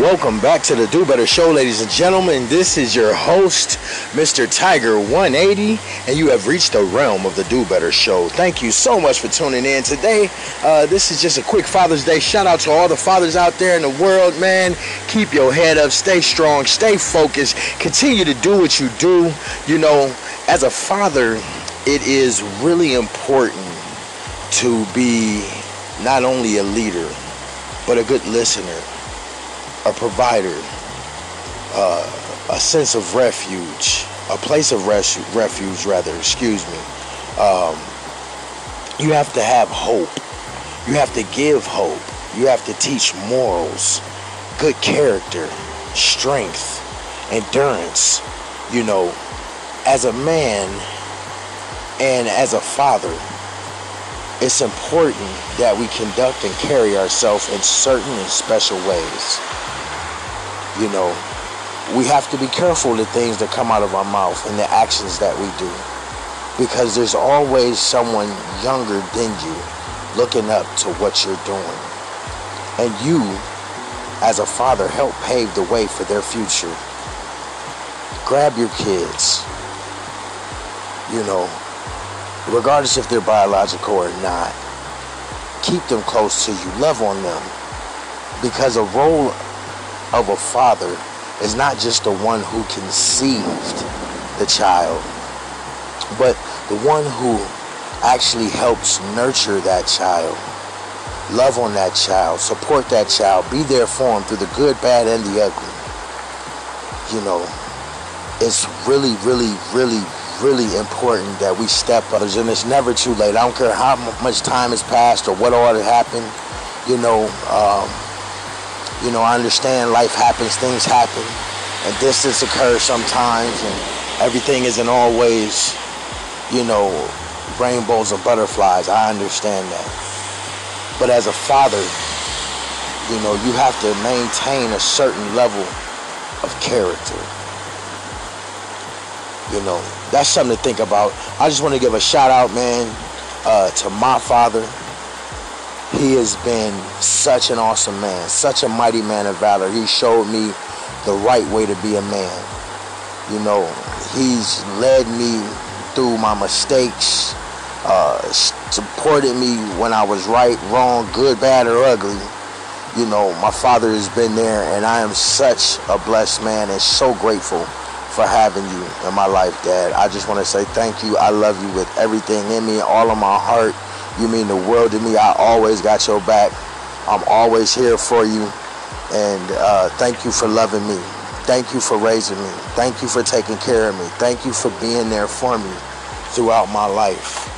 Welcome back to the Do Better Show, ladies and gentlemen. This is your host, Mr. Tiger 180, and you have reached the realm of the Do Better Show. Thank you so much for tuning in today. Uh, this is just a quick Father's Day shout out to all the fathers out there in the world, man. Keep your head up, stay strong, stay focused, continue to do what you do. You know, as a father, it is really important to be not only a leader, but a good listener a provider, uh, a sense of refuge, a place of res- refuge, rather, excuse me. Um, you have to have hope. You have to give hope. You have to teach morals, good character, strength, endurance. You know, as a man and as a father, it's important that we conduct and carry ourselves in certain and special ways you know, we have to be careful the things that come out of our mouth and the actions that we do. Because there's always someone younger than you looking up to what you're doing. And you, as a father, help pave the way for their future. Grab your kids, you know, regardless if they're biological or not. Keep them close to you, love on them. Because a role of a father is not just the one who conceived the child, but the one who actually helps nurture that child, love on that child, support that child, be there for him through the good, bad, and the ugly. You know, it's really, really, really, really important that we step up, and it's never too late. I don't care how much time has passed or what ought to happen. You know, um, you know, I understand life happens, things happen, and distance occurs sometimes, and everything isn't always, you know, rainbows and butterflies. I understand that. But as a father, you know, you have to maintain a certain level of character. You know, that's something to think about. I just want to give a shout out, man, uh, to my father, he has been such an awesome man, such a mighty man of valor. He showed me the right way to be a man. You know, he's led me through my mistakes, uh, supported me when I was right, wrong, good, bad, or ugly. You know, my father has been there, and I am such a blessed man and so grateful for having you in my life, Dad. I just want to say thank you. I love you with everything in me, all of my heart. You mean the world to me. I always got your back. I'm always here for you. And uh, thank you for loving me. Thank you for raising me. Thank you for taking care of me. Thank you for being there for me throughout my life.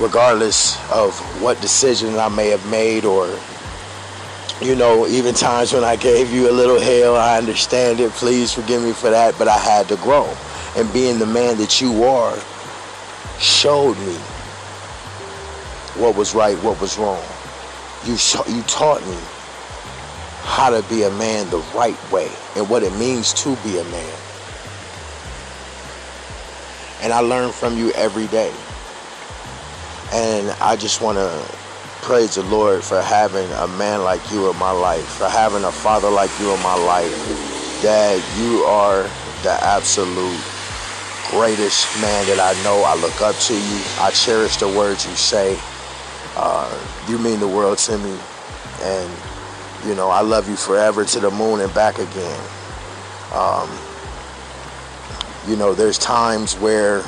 Regardless of what decision I may have made or you know, even times when I gave you a little hell, I understand it. Please forgive me for that, but I had to grow. And being the man that you are showed me what was right, what was wrong. You, you taught me how to be a man the right way and what it means to be a man. And I learn from you every day. And I just want to praise the Lord for having a man like you in my life, for having a father like you in my life. Dad, you are the absolute greatest man that I know. I look up to you. I cherish the words you say. You mean the world to me. And, you know, I love you forever to the moon and back again. Um, you know, there's times where,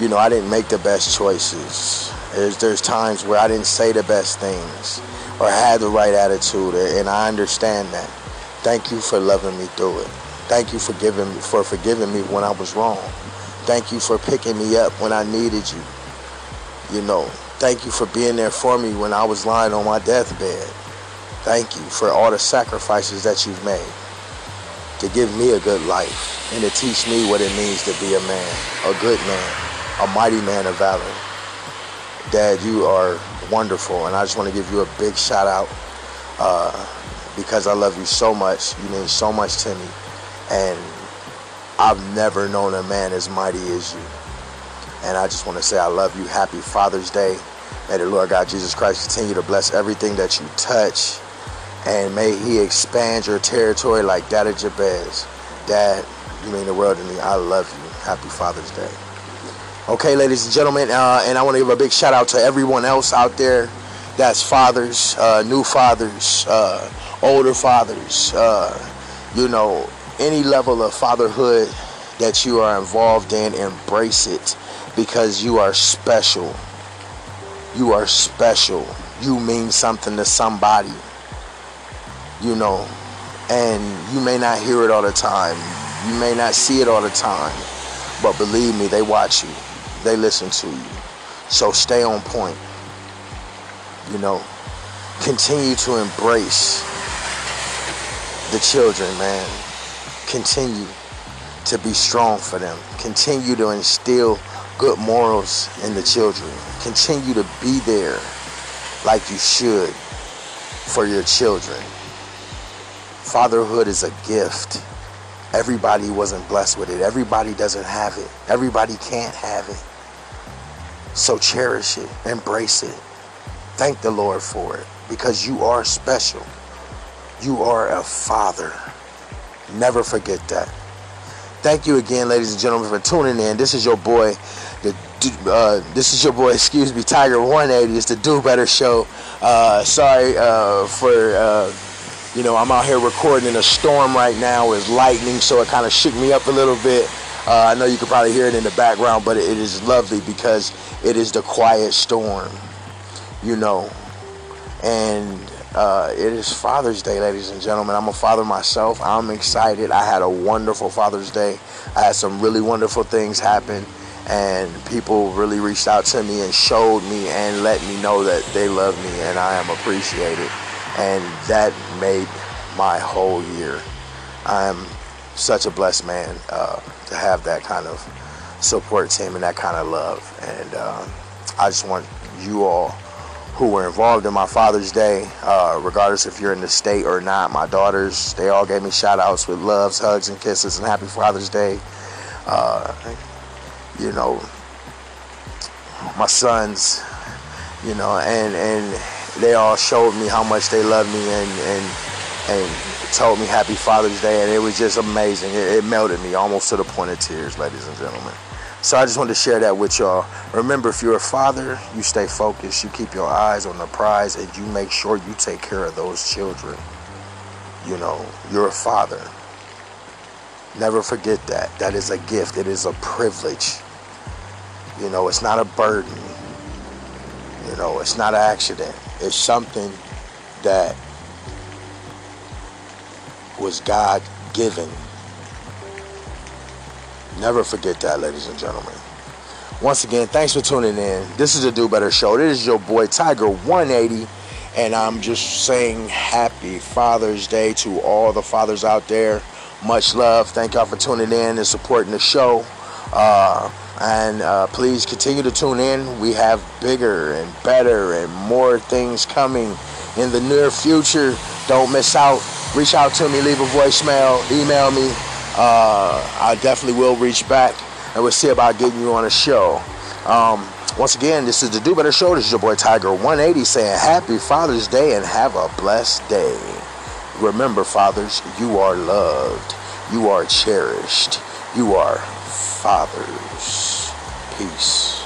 you know, I didn't make the best choices. There's, there's times where I didn't say the best things or had the right attitude, and I understand that. Thank you for loving me through it. Thank you for giving for forgiving me when I was wrong. Thank you for picking me up when I needed you. You know, Thank you for being there for me when I was lying on my deathbed. Thank you for all the sacrifices that you've made to give me a good life and to teach me what it means to be a man, a good man, a mighty man of valor. Dad, you are wonderful, and I just want to give you a big shout out uh, because I love you so much. You mean so much to me, and I've never known a man as mighty as you. And I just want to say I love you. Happy Father's Day. May the Lord God Jesus Christ continue to bless everything that you touch. And may He expand your territory like that of Jabez. Dad, you mean the world to me. I love you. Happy Father's Day. Okay, ladies and gentlemen, uh, and I want to give a big shout out to everyone else out there that's fathers, uh, new fathers, uh, older fathers, uh, you know, any level of fatherhood that you are involved in, embrace it because you are special. You are special. You mean something to somebody, you know, and you may not hear it all the time. You may not see it all the time, but believe me, they watch you, they listen to you. So stay on point. You know, continue to embrace the children, man. Continue to be strong for them. Continue to instill good morals in the children. Continue to be there like you should for your children. Fatherhood is a gift. Everybody wasn't blessed with it. Everybody doesn't have it. Everybody can't have it. So cherish it, embrace it. Thank the Lord for it because you are special. You are a father. Never forget that. Thank you again, ladies and gentlemen, for tuning in. This is your boy, the uh, this is your boy, excuse me, Tiger 180. It's the Do Better Show. Uh, sorry uh, for, uh, you know, I'm out here recording in a storm right now with lightning, so it kind of shook me up a little bit. Uh, I know you can probably hear it in the background, but it is lovely because it is the quiet storm, you know. And uh, it is Father's Day, ladies and gentlemen. I'm a father myself. I'm excited. I had a wonderful Father's Day. I had some really wonderful things happen, and people really reached out to me and showed me and let me know that they love me and I am appreciated. And that made my whole year. I am such a blessed man uh, to have that kind of support team and that kind of love. And uh, I just want you all who were involved in my Father's Day, uh, regardless if you're in the state or not. My daughters, they all gave me shout outs with loves, hugs, and kisses, and happy Father's Day. You know, my sons, you know, and, and they all showed me how much they love me and, and, and told me happy Father's Day, and it was just amazing. It, it melted me almost to the point of tears, ladies and gentlemen. So I just wanted to share that with y'all. Remember, if you're a father, you stay focused, you keep your eyes on the prize, and you make sure you take care of those children. You know, you're a father. Never forget that. That is a gift, it is a privilege. You know, it's not a burden. You know, it's not an accident. It's something that was God given Never forget that, ladies and gentlemen. Once again, thanks for tuning in. This is the Do Better Show. This is your boy Tiger 180, and I'm just saying happy Father's Day to all the fathers out there. Much love. Thank y'all for tuning in and supporting the show. Uh, and uh, please continue to tune in. We have bigger and better and more things coming in the near future. Don't miss out. Reach out to me, leave a voicemail, email me uh, I definitely will reach back and we'll see about getting you on a show. Um, once again, this is the Do Better Show. This is your boy Tiger 180 saying Happy Father's Day and have a blessed day. Remember, fathers, you are loved, you are cherished, you are fathers. Peace.